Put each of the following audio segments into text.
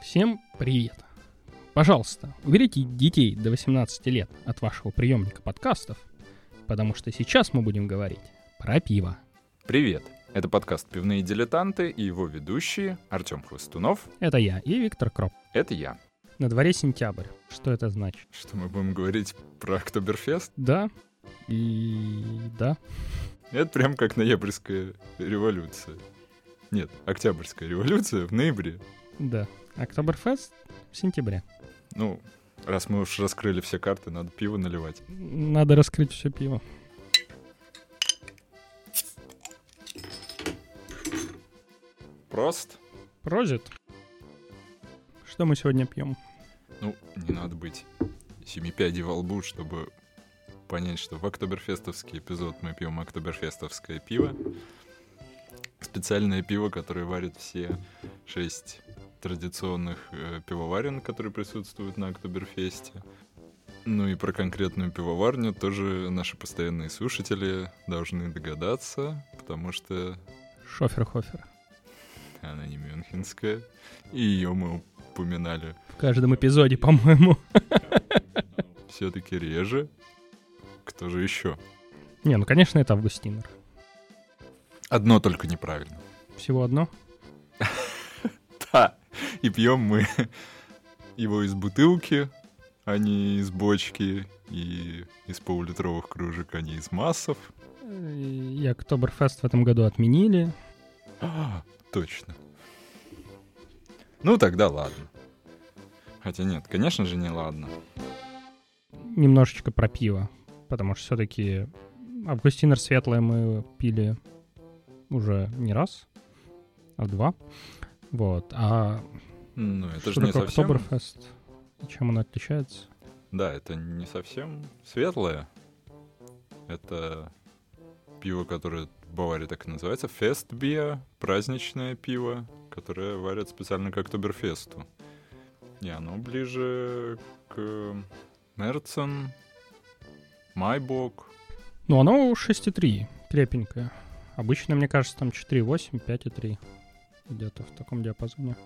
Всем привет! Пожалуйста, уберите детей до 18 лет от вашего приемника подкастов, потому что сейчас мы будем говорить про пиво. Привет! Это подкаст «Пивные дилетанты» и его ведущие Артем Хвостунов. Это я и Виктор Кроп. Это я. На дворе сентябрь. Что это значит? Что мы будем говорить про Октоберфест? Да. И да. Это прям как ноябрьская революция. Нет, Октябрьская революция в ноябре. Да. Октоберфест в сентябре. Ну, раз мы уж раскрыли все карты, надо пиво наливать. Надо раскрыть все пиво. Прост. Прозит. Что мы сегодня пьем? Ну, не надо быть семи пядей во лбу, чтобы понять, что в Октоберфестовский эпизод мы пьем Октоберфестовское пиво. Специальное пиво, которое варят все шесть традиционных э, пивоварен, которые присутствуют на Октоберфесте. Ну и про конкретную пивоварню тоже наши постоянные слушатели должны догадаться, потому что Шофер-хофер. она не мюнхенская, и ее мы упоминали В каждом эпизоде, по-моему. все-таки реже. Кто же еще? Не, ну, конечно, это Августинер. Одно только неправильно. Всего одно. Да, и пьем мы его из бутылки, а не из бочки, и из полулитровых кружек, а не из массов. И Октоберфест в этом году отменили. А, точно. Ну тогда ладно. Хотя нет, конечно же не ладно. Немножечко про пиво. Потому что все-таки Августинер светлое мы пили уже не раз, а два. Вот. А Ну это же что не такое совсем... Октоберфест? Чем он отличается? Да, это не совсем светлое. Это пиво, которое в Баварии так и называется. Фестбиer, праздничное пиво, которое варят специально к Октоберфесту. И оно ближе к Мерцен, Майбок. Ну, оно 6,3, крепенькое. Обычно, мне кажется, там 4,8, 5,3. Где-то в таком диапазоне.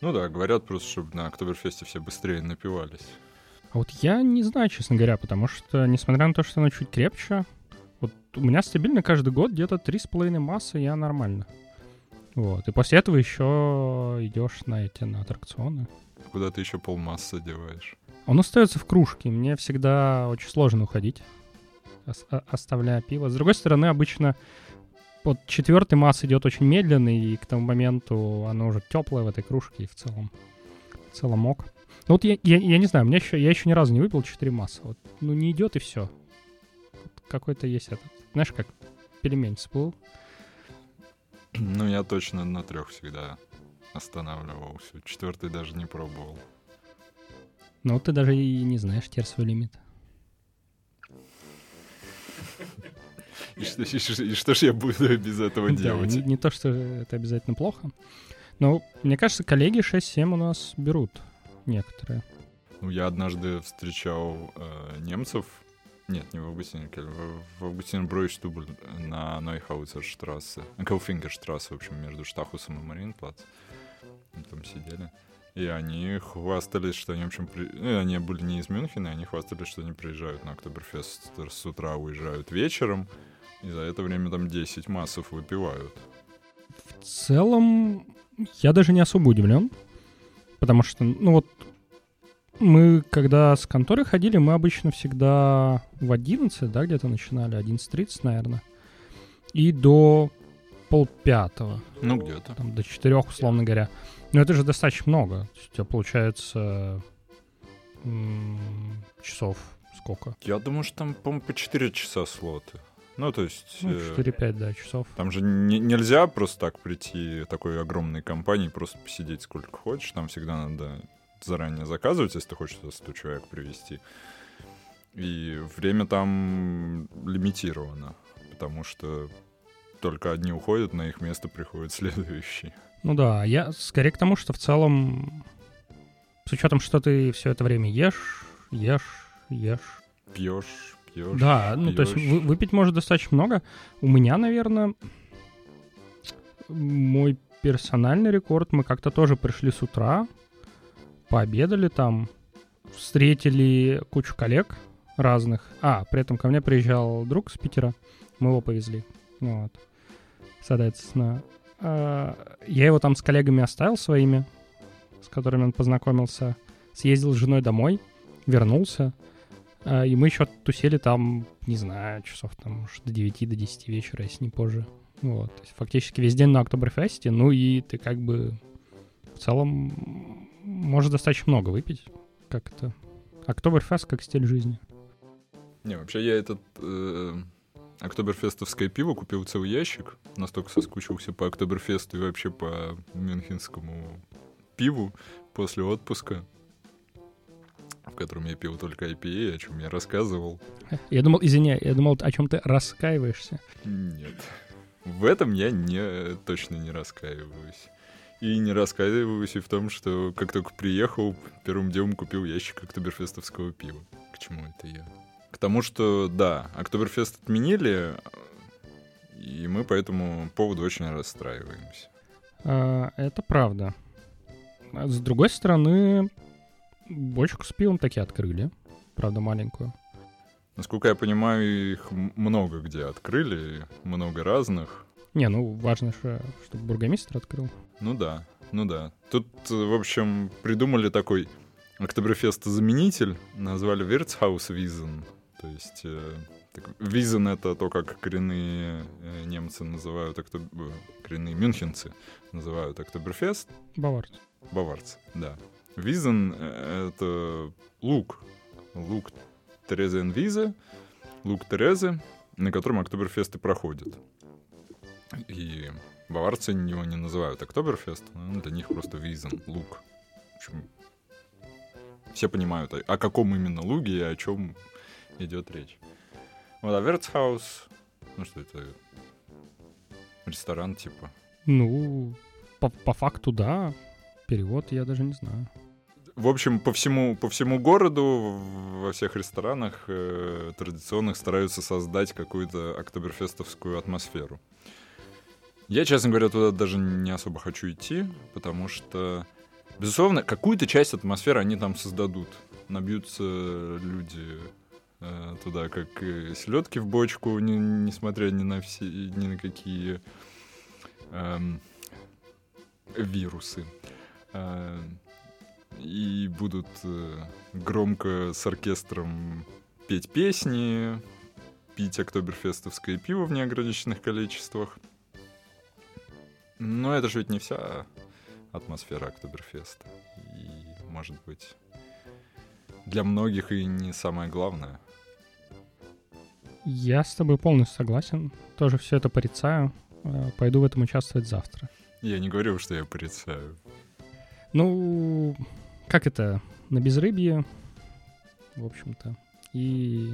Ну да, говорят просто, чтобы на Октоберфесте все быстрее напивались. А вот я не знаю, честно говоря, потому что, несмотря на то, что оно чуть крепче, вот у меня стабильно каждый год где-то 3,5 массы, я нормально. Вот. И после этого еще идешь на эти, на аттракционы. Куда ты еще полмассы деваешь? Он остается в кружке. Мне всегда очень сложно уходить, оставляя пиво. С другой стороны, обычно вот четвертый масс идет очень медленно, и к тому моменту оно уже теплое в этой кружке, и в целом, в целом ок. Ну вот я, я, я не знаю, меня еще, я еще ни разу не выпил 4 масса. Вот, ну не идет и все. какой-то есть этот, знаешь, как пельмень всплыл. Ну, я точно на трех всегда останавливался. Четвертый даже не пробовал. Ну ты даже и не знаешь теперь свой лимит. И что, и что- и что ж я буду без этого Да, делать? не, не то, что это обязательно плохо. Но мне кажется, коллеги 6-7 у нас берут некоторые. Ну, я однажды встречал э, немцев, нет, не в Августинке, в, в Августин-Бройштубль на Нойхаузерштрассе, на Кауфингерштрассе, в общем, между Штахусом и Мариенплац. Мы там сидели. И они хвастались, что они, в общем, при... ну, они были не из Мюнхена, они хвастались, что они приезжают на Октоберфест с утра, уезжают вечером, и за это время там 10 массов выпивают. В целом, я даже не особо удивлен. Потому что, ну вот, мы когда с конторы ходили, мы обычно всегда в 11, да, где-то начинали, 11.30, наверное. И до полпятого, Ну, где-то. там, до четырех, условно говоря. Но это же достаточно много. У тебя получается часов сколько? Я думаю, что там, по-моему, по 4 часа слоты. Ну, то есть... Ну, э, 4-5, да, часов. Там же не- нельзя просто так прийти такой огромной компании, просто посидеть сколько хочешь. Там всегда надо заранее заказывать, если ты хочешь туда 100 человек привести. И время там лимитировано, потому что только одни уходят, на их место приходят следующие. Ну да, я скорее к тому, что в целом С учетом, что ты все это время ешь, ешь, ешь. Пьешь, пьешь. Да, ну то есть вы- выпить может достаточно много. У меня, наверное, мой персональный рекорд. Мы как-то тоже пришли с утра, пообедали там, встретили кучу коллег разных. А, при этом ко мне приезжал друг с Питера, мы его повезли. Ну Вот. Соответственно, э, я его там с коллегами оставил своими, с которыми он познакомился. Съездил с женой домой, вернулся. А, И мы еще тусили там, не знаю, часов там может, до 9 до 10 вечера, если не позже. Вот. То есть фактически весь день на Октоберфесте. Ну и ты как бы в целом можешь достаточно много выпить. Как это? Октоберфест как стиль жизни. Не, вообще я этот э, октоберфестовское пиво купил целый ящик. Настолько соскучился по октоберфесту и вообще по мюнхенскому пиву после отпуска, в котором я пил только IPA, о чем я рассказывал. Я думал, извини, я думал, о чем ты раскаиваешься. Нет. В этом я не, точно не раскаиваюсь. И не раскаиваюсь и в том, что как только приехал, первым делом купил ящик октоберфестовского пива. К чему это я? К тому, что, да, Октоберфест отменили, и мы по этому поводу очень расстраиваемся. А, это правда. А С другой стороны, бочку с пивом таки открыли. Правда, маленькую. Насколько я понимаю, их много где открыли, много разных. Не, ну важно, чтобы бургомистр открыл. Ну да, ну да. Тут, э, в общем, придумали такой Октоберфест-заменитель, назвали Wiesen. То есть э, так, Wiesen — это то, как коренные э, немцы называют, октоб... э, коренные мюнхенцы называют Октоберфест. Баварцы. Баварцы, да. Wiesen — это лук. Лук Терезенвизе, лук Терезы, на котором Октоберфесты проходят. И баварцы его не называют Октоберфест, но для них просто Визен, лук. В общем, все понимают, о, о каком именно луге и о чем идет речь. Вот, а Вертхаус, ну что это, ресторан типа. Ну, по, по факту, да. Перевод я даже не знаю. В общем, по всему, по всему городу, во всех ресторанах э, традиционных стараются создать какую-то октоберфестовскую атмосферу. Я, честно говоря, туда даже не особо хочу идти, потому что, безусловно, какую-то часть атмосферы они там создадут. Набьются люди э, туда, как селедки в бочку, не- несмотря ни на все, ни на какие эм, вирусы. Э, и будут э, громко с оркестром петь песни, пить октоберфестовское пиво в неограниченных количествах. Но это же ведь не вся атмосфера октоберфеста. И, может быть, для многих и не самое главное. Я с тобой полностью согласен. Тоже все это порицаю. Э, Пойду в этом участвовать завтра. Я не говорил, что я порицаю. Ну, как это? На безрыбье, в общем-то. И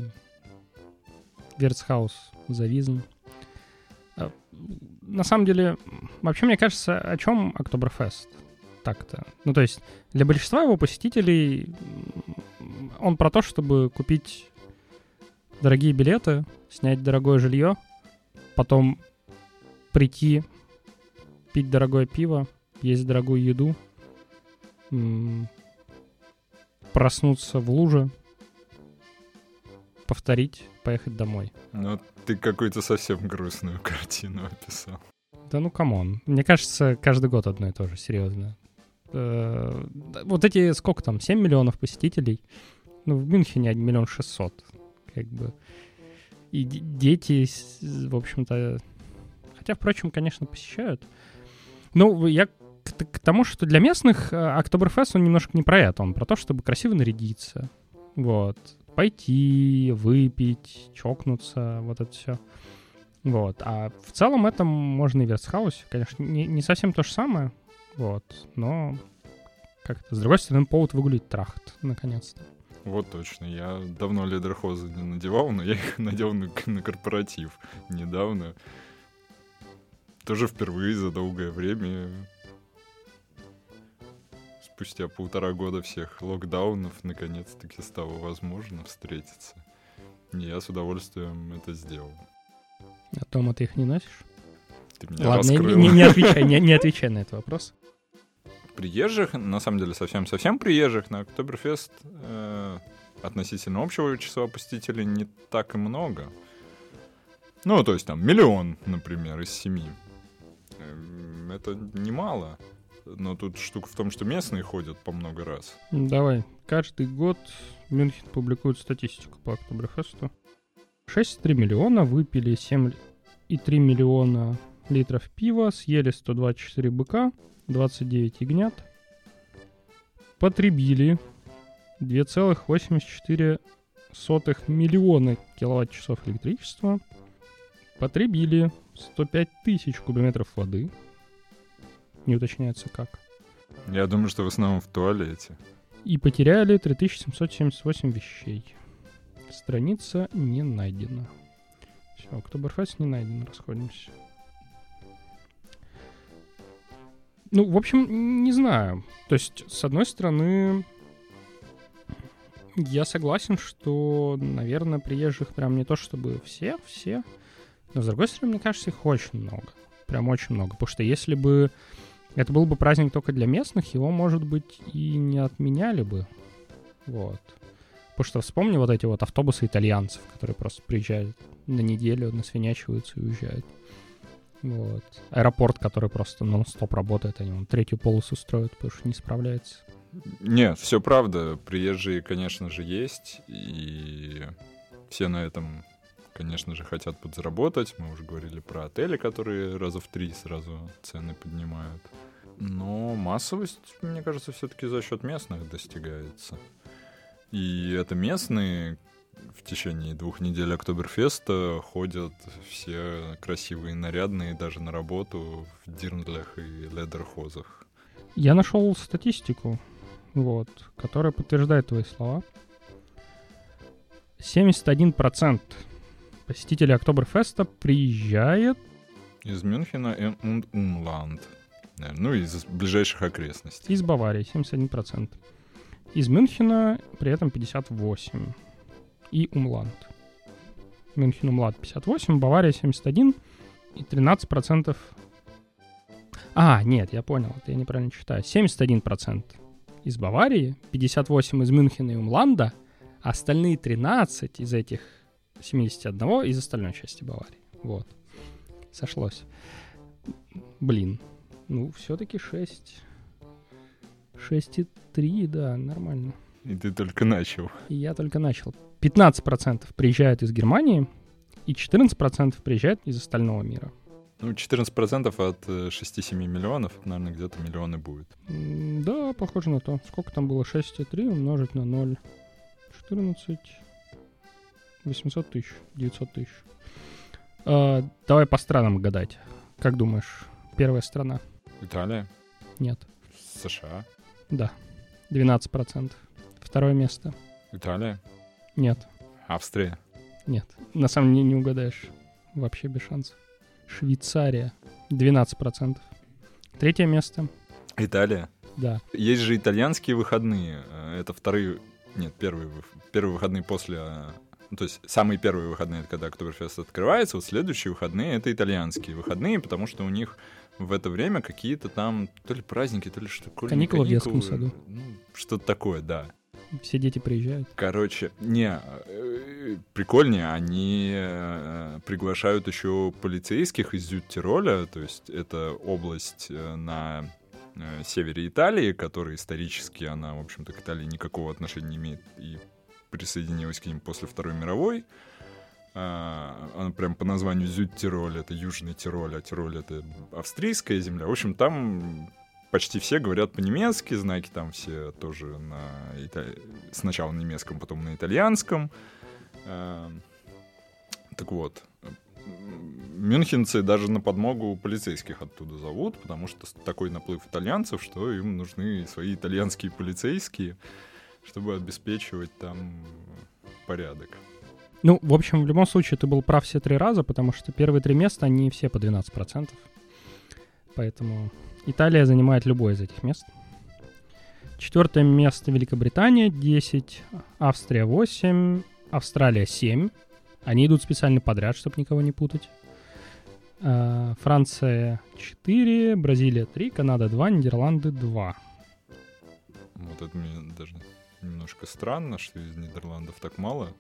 Верцхаус завизн. А, На самом деле, вообще, мне кажется, о чем Октоберфест? Так-то. Ну, то есть, для большинства его посетителей он про то, чтобы купить дорогие билеты, снять дорогое жилье, потом прийти, пить дорогое пиво, есть дорогую еду, проснуться в луже, повторить, поехать домой. Но ты какую-то совсем грустную картину описал. Да ну come on. Мне кажется, каждый год одно и то же, серьезно. Э, Вот эти, сколько там, 7 миллионов посетителей? Ну, в Мюнхене 1 миллион 600. Как бы. И де- дети, в общем-то... Хотя, впрочем, конечно, посещают. Ну, я к, к тому, что для местных э, Октоберфест, он немножко не про это. Он про то, чтобы красиво нарядиться. Вот. Пойти, выпить, чокнуться, вот это все. Вот. А в целом это можно и в Верцхаусе. Конечно, не, не совсем то же самое. Вот. Но как-то, с другой стороны, повод выгулить трахт, наконец-то. Вот точно. Я давно ледерхозы не надевал, но я их надел на, на корпоратив недавно. Тоже впервые за долгое время. Спустя полтора года всех локдаунов наконец-таки стало возможно встретиться. И я с удовольствием это сделал. А Тома, ты их не носишь? Ты меня Ладно, раскрыл. не- не отвечай, не, не отвечай на этот вопрос. приезжих, на самом деле совсем-совсем приезжих на Октоберфест э, относительно общего числа посетителей не так и много. Ну, то есть там миллион, например, из семи. Эм, Это немало. Но тут штука в том, что местные ходят по много раз. Давай. Каждый год Мюнхен публикует статистику по Октоберфесту. 6,3 миллиона выпили 7,3 миллиона литров пива, съели 124 быка, 29 ягнят, потребили 2,84 миллиона киловатт-часов электричества, потребили 105 тысяч кубометров воды, не уточняется как, Я думаю, что в основном в туалете. и потеряли 3778 вещей. Страница не найдена. Все, Октоберфест не найден, расходимся. Ну, в общем, не знаю. То есть, с одной стороны, я согласен, что, наверное, приезжих прям не то чтобы все, все. Но, с другой стороны, мне кажется, их очень много. Прям очень много. Потому что если бы это был бы праздник только для местных, его, может быть, и не отменяли бы. Вот. Потому что вспомни вот эти вот автобусы итальянцев, которые просто приезжают на неделю, насвинячиваются и уезжают. Вот. Аэропорт, который просто нон-стоп работает, они вон третью полосу строят, потому что не справляется. Нет, все правда. Приезжие, конечно же, есть. И все на этом, конечно же, хотят подзаработать. Мы уже говорили про отели, которые раза в три сразу цены поднимают. Но массовость, мне кажется, все-таки за счет местных достигается. И это местные в течение двух недель Октоберфеста ходят все красивые, нарядные, даже на работу в дирндлях и ледерхозах. Я нашел статистику, вот, которая подтверждает твои слова. 71% посетителей Октоберфеста приезжает Из Мюнхена и. Наверное, Ну, из ближайших окрестностей. из Баварии, 71%. Из Мюнхена при этом 58%. И Умланд. Мюнхен Умланд 58, Бавария 71 и 13%... А, нет, я понял, это я неправильно читаю. 71% из Баварии, 58 из Мюнхена и Умланда, а остальные 13 из этих 71 из остальной части Баварии. Вот. Сошлось. Блин. Ну, все-таки 6. 6,3, да, нормально. И ты только начал. И я только начал. 15% приезжают из Германии, и 14% приезжают из остального мира. Ну, 14% от э, 6-7 миллионов, это, наверное, где-то миллионы будет. Да, похоже на то. Сколько там было? 6,3 умножить на 0. 14... 800 тысяч, 900 тысяч. А, давай по странам гадать. Как думаешь, первая страна? Италия, Нет. США, Да. 12%. Второе место? Италия, Нет. Австрия. Нет. На самом деле не угадаешь. Вообще без шансов. Швейцария. 12%. Третье место? Италия. Да. Есть же итальянские выходные. Э, Это вторые... Нет, первые, вы- первые выходные после... ну, то есть самые первые выходные, это когда Октоберфест открывается, вот следующие выходные — это итальянские выходные, потому что у них в это время какие-то там то ли праздники, то ли что то не Каникулы в детском каникулы. саду. Ну, что-то такое, да. Все дети приезжают. Короче, не, э, прикольнее, они э, приглашают еще полицейских из Зюд-Тироля, то есть это область э, на севере Италии, которая исторически, она, в общем-то, к Италии никакого отношения не имеет и присоединилась к ним после Второй мировой. А, Она прям по названию Зюд-Тироль, это Южный Тироль, а Тироль — это австрийская земля. В общем, там почти все говорят по-немецки, знаки там все тоже на ита- сначала на немецком, потом на итальянском. Эм, Так вот, мюнхенцы даже на подмогу полицейских оттуда зовут, потому что такой наплыв итальянцев, что им нужны свои итальянские полицейские, чтобы обеспечивать там порядок. Ну, в общем, в любом случае, ты был прав все три раза, потому что первые три места, они все по 12%. Поэтому Италия занимает любое из этих мест. Четвертое место Великобритания 10, Австрия 8, Австралия 7. Они идут специально подряд, чтобы никого не путать. А, Франция 4, Бразилия 3, Канада 2, Нидерланды 2. Вот это мне даже немножко странно, что из Нидерландов так мало.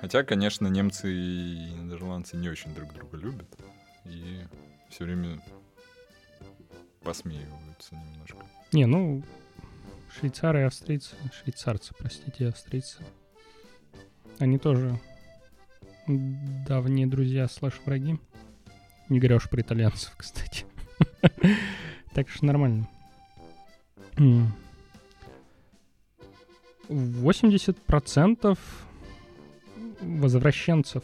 Хотя, конечно, немцы и нидерландцы не очень друг друга любят. И все время посмеиваются немножко. Не, ну, швейцары и австрийцы, швейцарцы, простите, австрийцы, они тоже давние друзья слэш-враги. Не говоря уж про итальянцев, кстати. Так что нормально. 80% возвращенцев.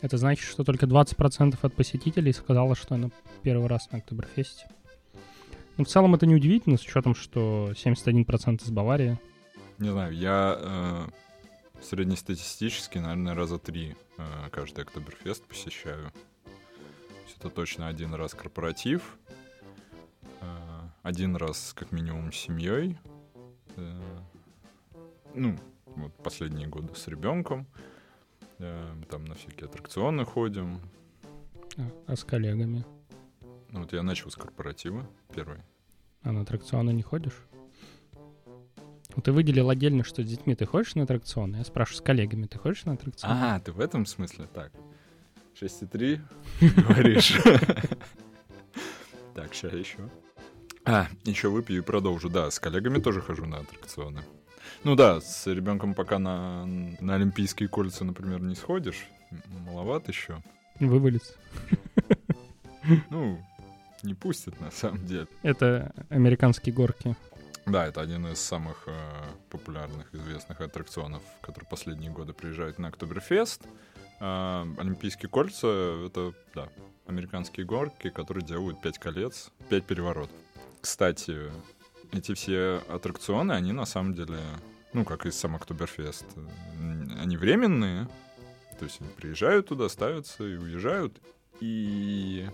Это значит, что только 20% от посетителей сказала, что она первый раз на Октоберфесте. Ну, в целом это неудивительно, с учетом, что 71% из Баварии. Не знаю, я э, среднестатистически, наверное, раза три э, каждый Октоберфест посещаю. Это точно один раз корпоратив, один раз как минимум с семьей. Э, ну, вот последние годы с ребенком. Э, там на всякие аттракционы ходим. А, а с коллегами? Ну, вот я начал с корпоратива первый. А на аттракционы не ходишь? Ну, ты выделил отдельно, что с детьми ты ходишь на аттракционы. Я спрашиваю, с коллегами ты ходишь на аттракционы? А, ты в этом смысле? Так. 6,3 говоришь. Так, сейчас еще. А, еще выпью и продолжу. Да, с коллегами тоже хожу на аттракционы. Ну да, с ребенком пока на, на Олимпийские кольца, например, не сходишь. Маловато еще. Вывалится. Ну, не пустят на самом деле. Это американские горки. Да, это один из самых э, популярных, известных аттракционов, которые последние годы приезжают на Октоберфест. Э, Олимпийские кольца — это, да, американские горки, которые делают пять колец, пять переворотов. Кстати, эти все аттракционы, они на самом деле, ну, как и сам Октоберфест, они временные. То есть они приезжают туда, ставятся и уезжают. И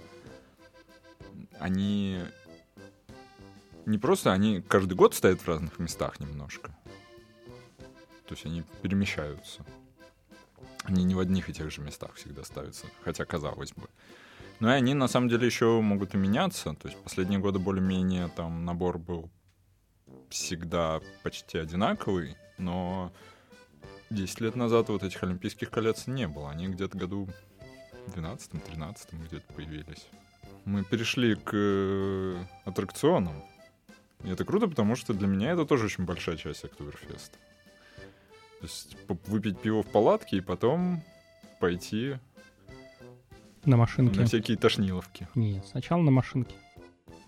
они не просто, они каждый год стоят в разных местах немножко. То есть они перемещаются. Они не в одних и тех же местах всегда ставятся, хотя казалось бы. Но и они на самом деле еще могут и меняться. То есть последние годы более-менее там набор был всегда почти одинаковый, но 10 лет назад вот этих Олимпийских колец не было. Они где-то году 12-13 где-то появились. Мы перешли к э, аттракционам. И это круто, потому что для меня это тоже очень большая часть Октоберфеста. То есть выпить пиво в палатке и потом пойти на машинке. На всякие тошниловки. Нет, сначала на машинке.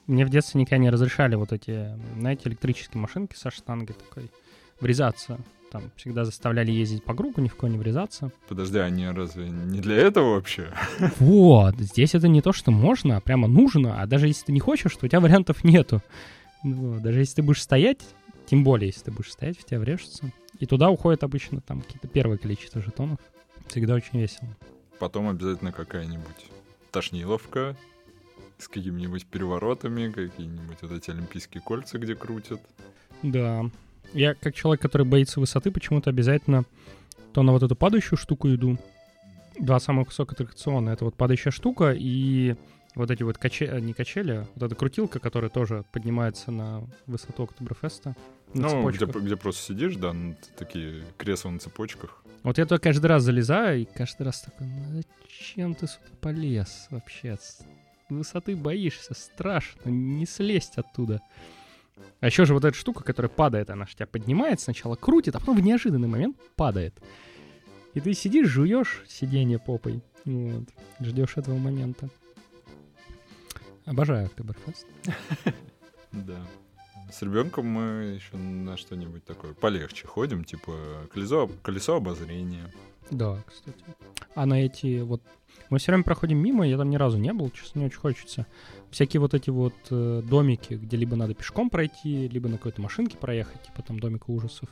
Мне в детстве никогда не разрешали вот эти, знаете, электрические машинки со штангой такой врезаться. Там всегда заставляли ездить по кругу, ни в кого не врезаться. Подожди, они разве не для этого вообще? Вот, здесь это не то, что можно, а прямо нужно. А даже если ты не хочешь, то у тебя вариантов нету. Ну, даже если ты будешь стоять, тем более, если ты будешь стоять, в тебя врежется. И туда уходит обычно там какие-то первое количество жетонов. Всегда очень весело. Потом обязательно какая-нибудь тошниловка с какими-нибудь переворотами, какие-нибудь вот эти олимпийские кольца, где крутят. Да. Я как человек, который боится высоты, почему-то обязательно то на вот эту падающую штуку иду. Два самых высоких аттракциона. Это вот падающая штука и вот эти вот качели, не качели, вот эта крутилка, которая тоже поднимается на высоту Октоберфеста. Ну, где, где просто сидишь, да, такие кресла на цепочках. Вот я туда каждый раз залезаю, и каждый раз такой, ну зачем ты сюда полез вообще? Высоты боишься, страшно, не слезть оттуда. А еще же вот эта штука, которая падает, она же тебя поднимает, сначала крутит, а потом в неожиданный момент падает. И ты сидишь, жуешь сиденье попой, вот, ждешь этого момента. Обожаю Октоберфест. Да. С ребенком мы еще на что-нибудь такое полегче ходим, типа колесо, колесо обозрения. Да, кстати. А на эти вот... Мы все время проходим мимо, я там ни разу не был, честно, не очень хочется. Всякие вот эти вот э, домики, где либо надо пешком пройти, либо на какой-то машинке проехать, типа там домика ужасов.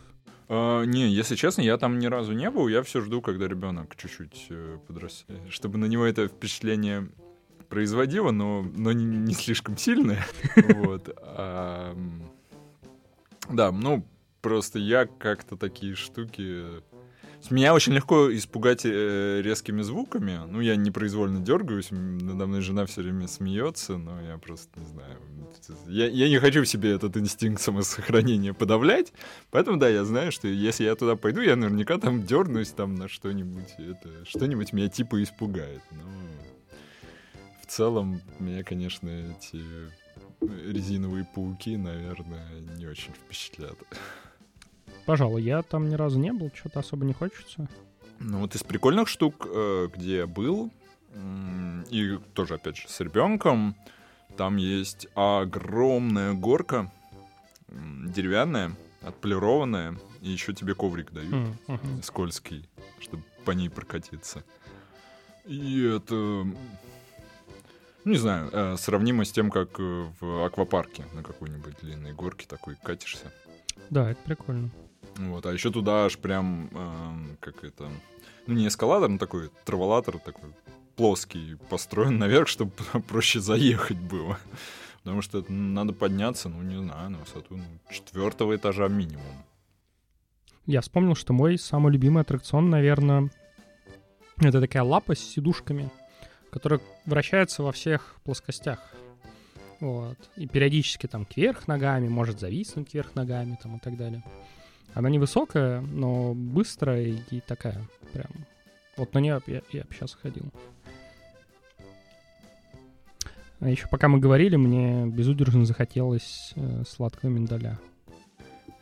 Uh, не, если честно, я там ни разу не был. Я все жду, когда ребенок чуть-чуть э, подрастет, чтобы на него это впечатление производила, но, но не, не слишком сильная. Вот. А, да, ну, просто я как-то такие штуки меня очень легко испугать э, резкими звуками. Ну, я непроизвольно дергаюсь, надо мной жена все время смеется, но я просто не знаю. Я, я не хочу в себе этот инстинкт самосохранения подавлять, поэтому, да, я знаю, что если я туда пойду, я наверняка там дернусь там на что-нибудь, это что-нибудь меня типа испугает. Но целом меня, конечно, эти резиновые пауки, наверное, не очень впечатлят. Пожалуй, я там ни разу не был, что-то особо не хочется. Ну вот из прикольных штук, э, где я был, и тоже, опять же, с ребенком, там есть огромная горка деревянная, отполированная, и еще тебе коврик дают, mm-hmm. скользкий, чтобы по ней прокатиться. И это, ну, не знаю, э, сравнимо с тем, как э, в аквапарке на какой-нибудь длинной горке такой катишься. Да, это прикольно. Вот, а еще туда аж прям, э, как это, ну не эскалатор, но такой траволатор такой плоский построен наверх, чтобы проще заехать было. Потому что надо подняться, ну не знаю, на высоту ну, четвертого этажа минимум. Я вспомнил, что мой самый любимый аттракцион, наверное, это такая лапа с сидушками, которая вращается во всех плоскостях. Вот. И периодически там кверх ногами, может зависнуть кверх ногами там и так далее. Она невысокая, но быстрая и такая прям. Вот на нее я, я сейчас ходил. А еще пока мы говорили, мне безудержно захотелось э, сладкого миндаля.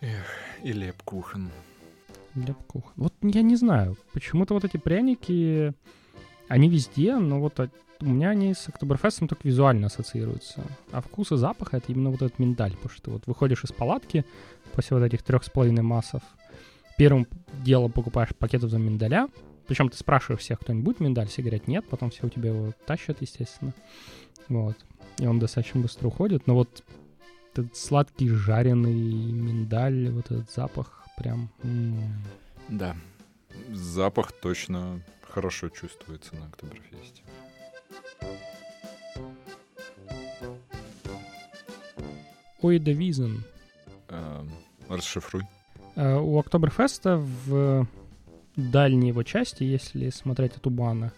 Эх, и лепкухан. Лепкухан. Вот я не знаю, почему-то вот эти пряники, они везде, но вот у меня они с Октоберфестом только визуально ассоциируются. А вкус и запах — это именно вот этот миндаль, потому что ты вот выходишь из палатки, после вот этих трех с половиной массов. Первым делом покупаешь пакет за миндаля, причем ты спрашиваешь всех, кто-нибудь миндаль, все говорят нет, потом все у тебя его тащат, естественно. Вот. И он достаточно быстро уходит. Но вот этот сладкий жареный миндаль, вот этот запах прям... М-м. Да. Запах точно хорошо чувствуется на Октоберфесте. Ой, да Визен. Эм, Расшифруй. Э, у Октоберфеста в дальней его части, если смотреть от Убана,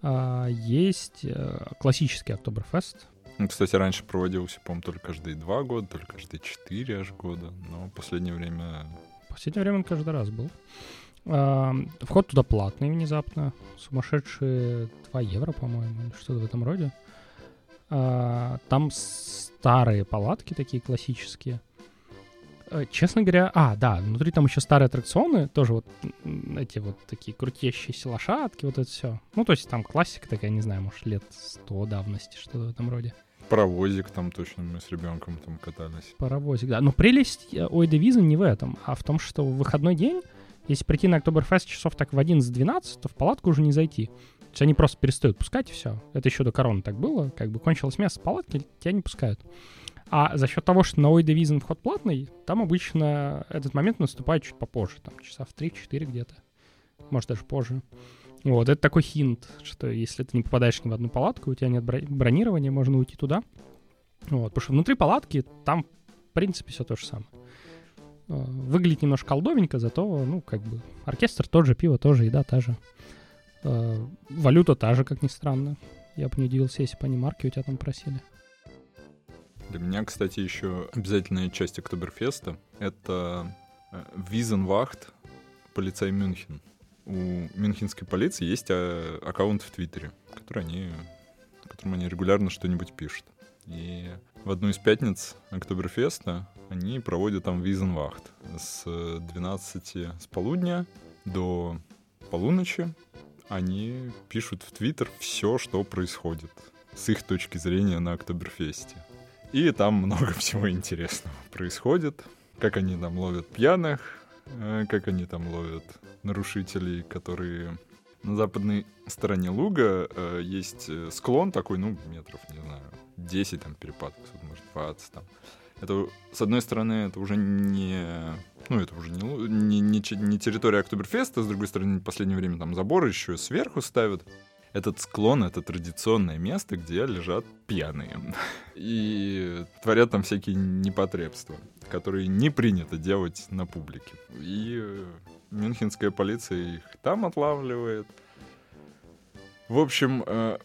э, есть э, классический Октоберфест. Ну, кстати, раньше проводился, по-моему, только каждые два года, только каждые четыре аж года, но в последнее время... В последнее время он каждый раз был. Вход туда платный внезапно. Сумасшедшие 2 евро, по-моему, или что-то в этом роде. Там старые палатки такие классические. Э, честно говоря, а, да, внутри там еще старые аттракционы, тоже вот эти вот такие крутящиеся лошадки, вот это все. Ну, то есть там классика такая, не знаю, может, лет сто давности, что-то в этом роде. Паровозик там точно мы с ребенком там катались. Паровозик, да. Но прелесть э, Ой Девиза не в этом, а в том, что в выходной день, если прийти на Октоберфест часов так в 11-12, то в палатку уже не зайти. То есть они просто перестают пускать, и все. Это еще до короны так было. Как бы кончилось место в палатке, тебя не пускают. А за счет того, что на Ой Division вход платный, там обычно этот момент наступает чуть попозже, там часа в 3-4 где-то, может даже позже. Вот, это такой хинт, что если ты не попадаешь ни в одну палатку, у тебя нет бронирования, можно уйти туда. Вот, потому что внутри палатки там, в принципе, все то же самое. Э, выглядит немножко колдовенько, зато, ну, как бы, оркестр тот же, пиво тоже, еда та же. Э, валюта та же, как ни странно. Я бы не удивился, если бы они марки у тебя там просили. Для меня, кстати, еще обязательная часть Октоберфеста — это э, Визенвахт, полицай Мюнхен. У мюнхенской полиции есть аккаунт в Твиттере, который они, которым они регулярно что-нибудь пишут. И в одну из пятниц Октоберфеста они проводят там Визенвахт с 12 с полудня до полуночи. Они пишут в Твиттер все, что происходит с их точки зрения на Октоберфесте. И там много всего интересного происходит. Как они там ловят пьяных, э, как они там ловят нарушителей, которые на западной стороне луга э, есть э, склон такой, ну, метров, не знаю, 10 там перепад, может, 20 там. Это, с одной стороны, это уже не... Ну, это уже не, не, не, не территория Октоберфеста, с другой стороны, в последнее время там заборы еще сверху ставят. этот склон — это традиционное место, где лежат пьяные. И творят там всякие непотребства, которые не принято делать на публике. И мюнхенская полиция их там отлавливает. В общем, э,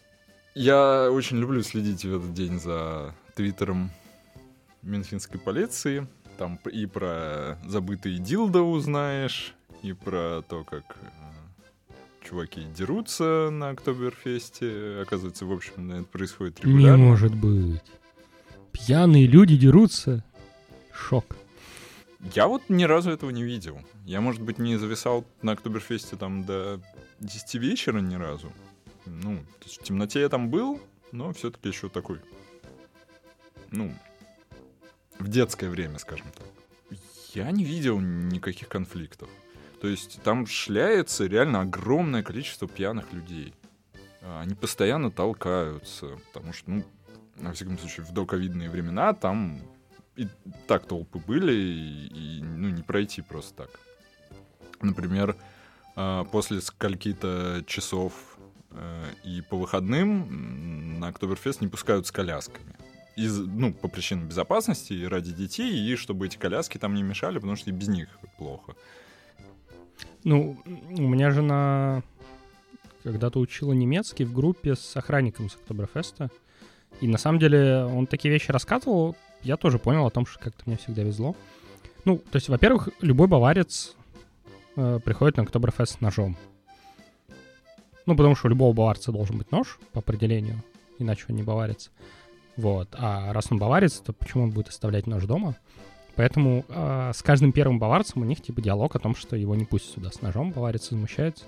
я очень люблю следить в этот день за твиттером мюнхенской полиции. Там и про забытые дилда узнаешь, и про то, как э, чуваки дерутся на Октоберфесте. Оказывается, в общем, это происходит регулярно. Не может быть. Пьяные люди дерутся. Шок. Я вот ни разу этого не видел. Я, может быть, не зависал на Октоберфесте там до 10 вечера ни разу. Ну, в темноте я там был, но все-таки еще такой. Ну, в детское время, скажем так. Я не видел никаких конфликтов. То есть там шляется реально огромное количество пьяных людей. А, они постоянно толкаются, потому что, ну, на всяком случае, в доковидные времена там и так толпы были, и, и ну, не пройти просто так. Например, а, после скольки-то часов и по выходным на Октоберфест не пускают с колясками. Из, ну, по причинам безопасности и ради детей, и чтобы эти коляски там не мешали, потому что и без них плохо. Ну, у меня жена когда-то учила немецкий в группе с охранником с Октоберфеста. И на самом деле он такие вещи рассказывал, я тоже понял о том, что как-то мне всегда везло. Ну, то есть, во-первых, любой баварец э, приходит на Октоберфест ножом. Ну, потому что у любого баварца должен быть нож по определению, иначе он не баварец. Вот. А раз он баварец, то почему он будет оставлять нож дома? Поэтому э, с каждым первым баварцем у них типа диалог о том, что его не пустят сюда с ножом, баварец возмущается.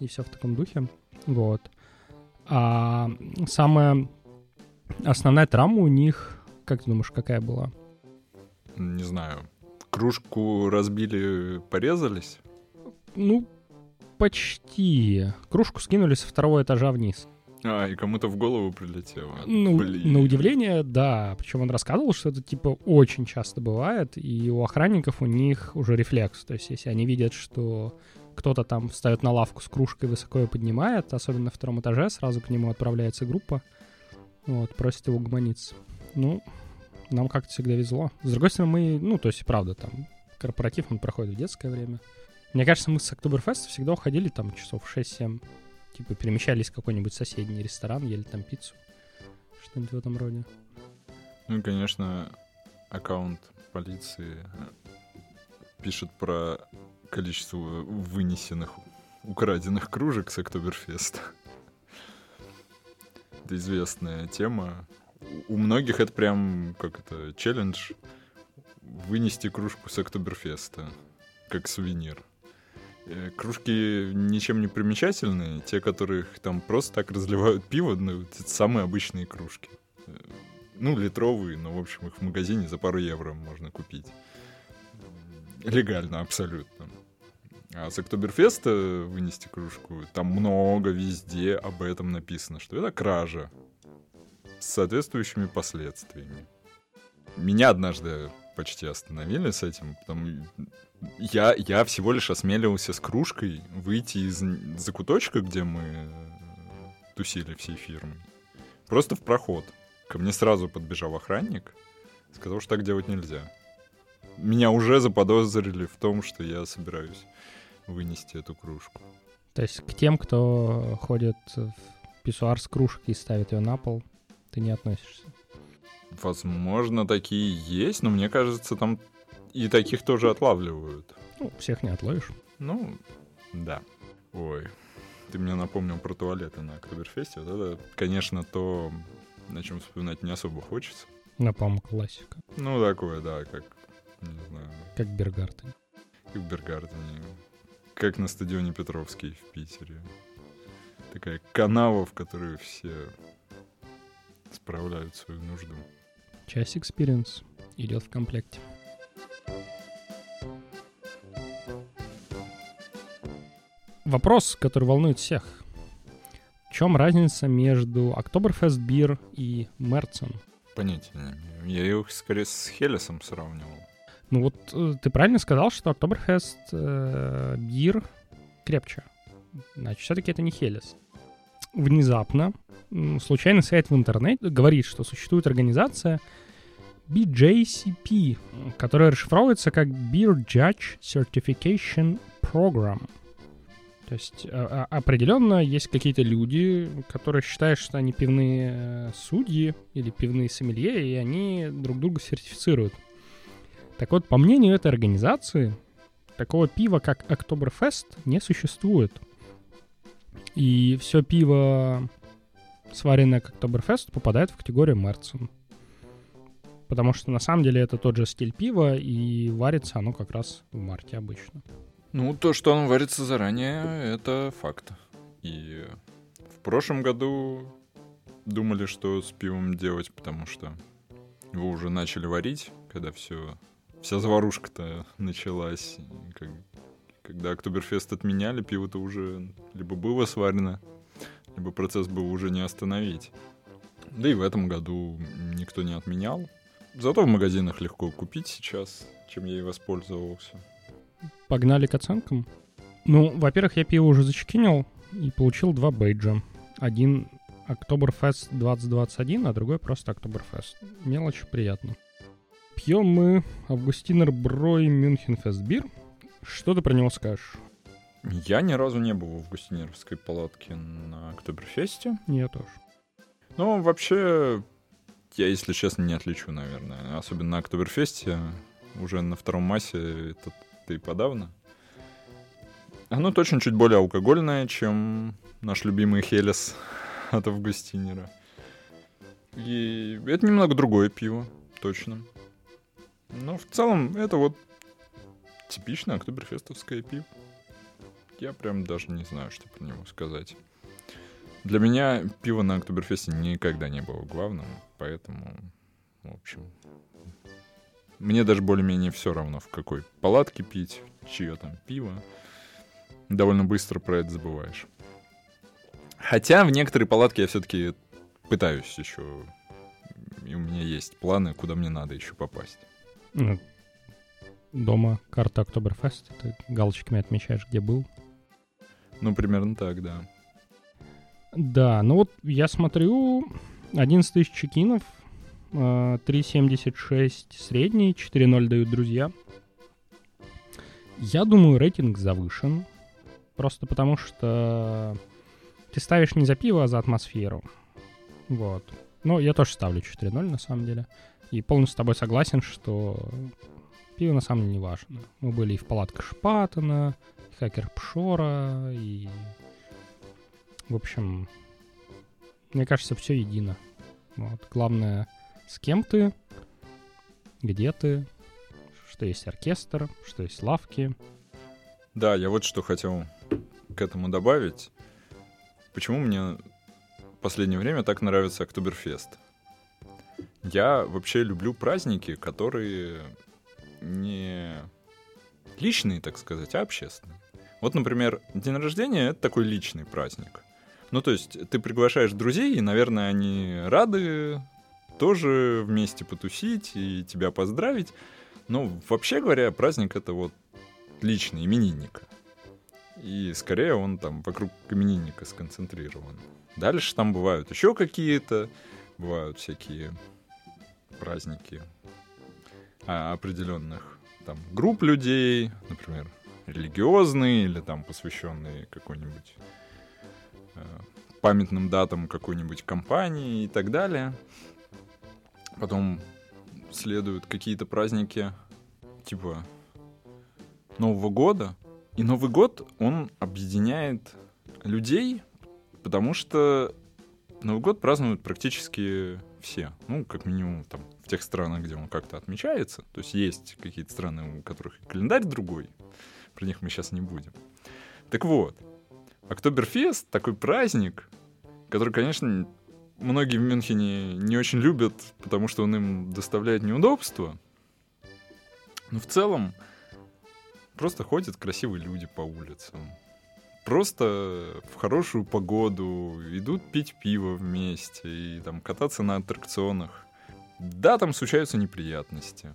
И все в таком духе. Вот. А самая основная травма у них, как ты думаешь, какая была? Не знаю. Кружку разбили, порезались? Ну, почти. Кружку скинули со второго этажа вниз. А, и кому-то в голову прилетело. Ну, Блин. на удивление, да. Причем он рассказывал, что это, типа, очень часто бывает, и у охранников у них уже рефлекс. То есть, если они видят, что кто-то там встает на лавку с кружкой, высоко ее поднимает, особенно на втором этаже, сразу к нему отправляется группа, вот, просит его гомониться. Ну, нам как-то всегда везло. С другой стороны, мы, ну, то есть, правда, там, корпоратив, он проходит в детское время. Мне кажется, мы с Октоберфеста всегда уходили там часов 6-7 Типа перемещались в какой-нибудь соседний ресторан, ели там пиццу. Что-нибудь в этом роде. Ну конечно, аккаунт полиции э, пишет про количество вынесенных, украденных кружек с Октоберфеста. Это известная тема. У многих это прям, как это, челлендж вынести кружку с Октоберфеста как сувенир. Э, кружки ничем не примечательные. Те, которых там просто так разливают пиво, ну, это самые обычные кружки. Э, ну, литровые, но, в общем, их в магазине за пару евро можно купить. Легально, абсолютно. А с Октоберфеста вынести кружку, там много везде об этом написано, что это кража с соответствующими последствиями. Меня однажды почти остановили с этим, потому я, я всего лишь осмелился с кружкой выйти из закуточка, где мы тусили всей фирмой. Просто в проход. Ко мне сразу подбежал охранник, сказал, что так делать нельзя. Меня уже заподозрили в том, что я собираюсь вынести эту кружку. То есть к тем, кто ходит в писсуар с кружкой и ставит ее на пол, ты не относишься? Возможно, такие есть, но мне кажется, там и таких тоже отлавливают. Ну, всех не отловишь. Ну, да. Ой, ты мне напомнил про туалеты на Октоберфесте. Вот это, конечно, то, на чем вспоминать не особо хочется. Ну, по классике. Ну, такое, да, как, не знаю. Как Biergarten. Как в Biergarten е. Как на стадионе Петровский в Питере. Такая канава, в которую все справляют свою нужду. Часть experience идет в комплекте. Вопрос, который волнует всех. В чем разница между Октоберфест Бир и Мерцен? Понятия не Я их скорее с Хелесом сравнивал. Ну вот э, ты правильно сказал, что Октоберфест э, Бир крепче. Значит, все-таки это не Хелес. Внезапно случайный сайт в интернете говорит, что существует организация BJCP, которая расшифровывается как Beer Judge Certification Program. То есть а, а, определенно есть какие-то люди, которые считают, что они пивные э, судьи или пивные сомелье, и они друг друга сертифицируют. Так вот, по мнению этой организации, такого пива, как Октоберфест, не существует. И все пиво, сваренное как Октоберфест, попадает в категорию Мерцен. Потому что на самом деле это тот же стиль пива, и варится оно как раз в марте обычно. Ну, то, что оно варится заранее, это факт. И в прошлом году думали, что с пивом делать, потому что его уже начали варить, когда все, вся заварушка-то началась. Как, когда Октоберфест отменяли, пиво-то уже либо было сварено, либо процесс был уже не остановить. Да и в этом году никто не отменял. Зато в магазинах легко купить сейчас, чем я и воспользовался. Погнали к оценкам. Ну, во-первых, я пиво уже зачекинил и получил два бейджа. Один Октоберфест 2021, а другой просто Октоберфест. Мелочь приятно. Пьем мы Августинер Брой Мюнхенфест бир. Что ты про него скажешь? Я ни разу не был в августинеровской палатке на Октоберфесте. Я тоже. Ну, вообще, я, если честно, не отличу, наверное. Особенно на Октоберфесте, уже на втором массе, это ты подавно. Оно точно чуть более алкогольное, чем наш любимый Хелес от Августинера. И это немного другое пиво, точно. Но в целом это вот типичное октоберфестовское пиво. Я прям даже не знаю, что про него сказать. Для меня пиво на Октоберфесте никогда не было главным, поэтому, в общем, мне даже более-менее все равно, в какой палатке пить, чье там пиво. Довольно быстро про это забываешь. Хотя в некоторые палатки я все-таки пытаюсь еще. И у меня есть планы, куда мне надо еще попасть. Ну, дома карта Октоберфест, ты галочками отмечаешь, где был. Ну, примерно так, да. Да, ну вот я смотрю, 11 тысяч чекинов, 3.76 э, средний, 4.0 дают друзья. Я думаю, рейтинг завышен. Просто потому что ты ставишь не за пиво, а за атмосферу. Вот. Но я тоже ставлю 4.0 на самом деле. И полностью с тобой согласен, что пиво на самом деле не важно. Мы были и в палатках Шпатана, и Хакер Пшора, и в общем, мне кажется, все едино. Вот. Главное, с кем ты, где ты, что есть оркестр, что есть лавки. Да, я вот что хотел к этому добавить. Почему мне в последнее время так нравится Октоберфест? Я вообще люблю праздники, которые не личные, так сказать, а общественные. Вот, например, день рождения — это такой личный праздник. Ну, то есть ты приглашаешь друзей, и, наверное, они рады тоже вместе потусить и тебя поздравить. Но вообще говоря, праздник это вот личный именинника. И скорее он там вокруг именинника сконцентрирован. Дальше там бывают еще какие-то, бывают всякие праздники определенных там групп людей, например, религиозные или там посвященные какой-нибудь Э, памятным датам какой-нибудь компании и так далее. Потом следуют какие-то праздники типа Нового года. И Новый год, он объединяет людей, потому что Новый год празднуют практически все. Ну, как минимум, там, тех странах, где он как-то отмечается. То есть есть какие-то страны, у которых календарь другой. Про них мы сейчас не будем. Так вот, Октоберфест — такой праздник, который, конечно, многие в Мюнхене не очень любят, потому что он им доставляет неудобства. Но в целом просто ходят красивые люди по улицам. Просто в хорошую погоду идут пить пиво вместе и там кататься на аттракционах. Да, там случаются неприятности.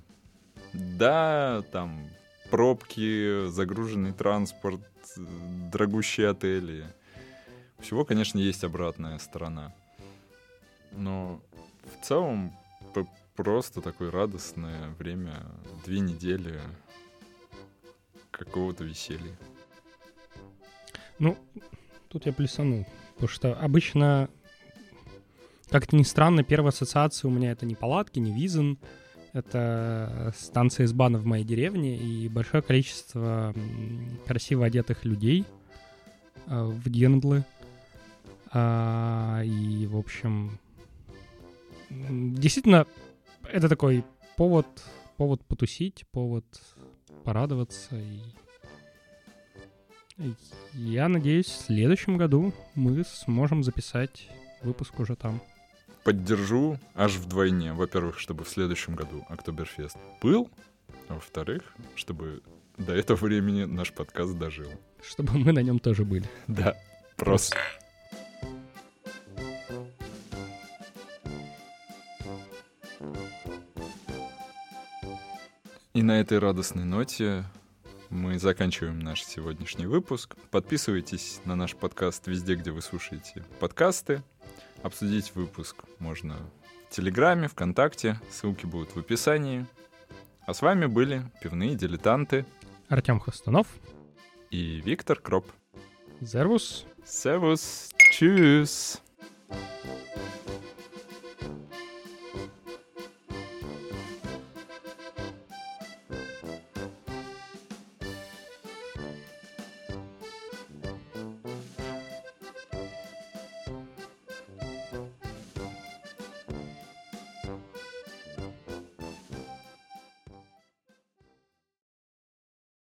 Да, там пробки, загруженный транспорт, дорогущие отели. всего, конечно, есть обратная сторона. Но в целом просто такое радостное время, две недели какого-то веселья. Ну, тут я плюсану, потому что обычно, как-то ни странно, первая ассоциация у меня это не палатки, не визен, это станция избана в моей деревне и большое количество красиво одетых людей э, в гендлы. А, и, в общем, действительно, это такой повод, повод потусить, повод порадоваться. И... Я надеюсь, в следующем году мы сможем записать выпуск уже там поддержу аж вдвойне. Во-первых, чтобы в следующем году Октоберфест был, а во-вторых, чтобы до этого времени наш подкаст дожил. Чтобы мы на нем тоже были. Да, просто. И на этой радостной ноте мы заканчиваем наш сегодняшний выпуск. Подписывайтесь на наш подкаст везде, где вы слушаете подкасты. Обсудить выпуск можно в Телеграме, ВКонтакте. Ссылки будут в описании. А с вами были пивные дилетанты Артем Хвостунов и Виктор Кроп. Зервус. Сервус. Чус.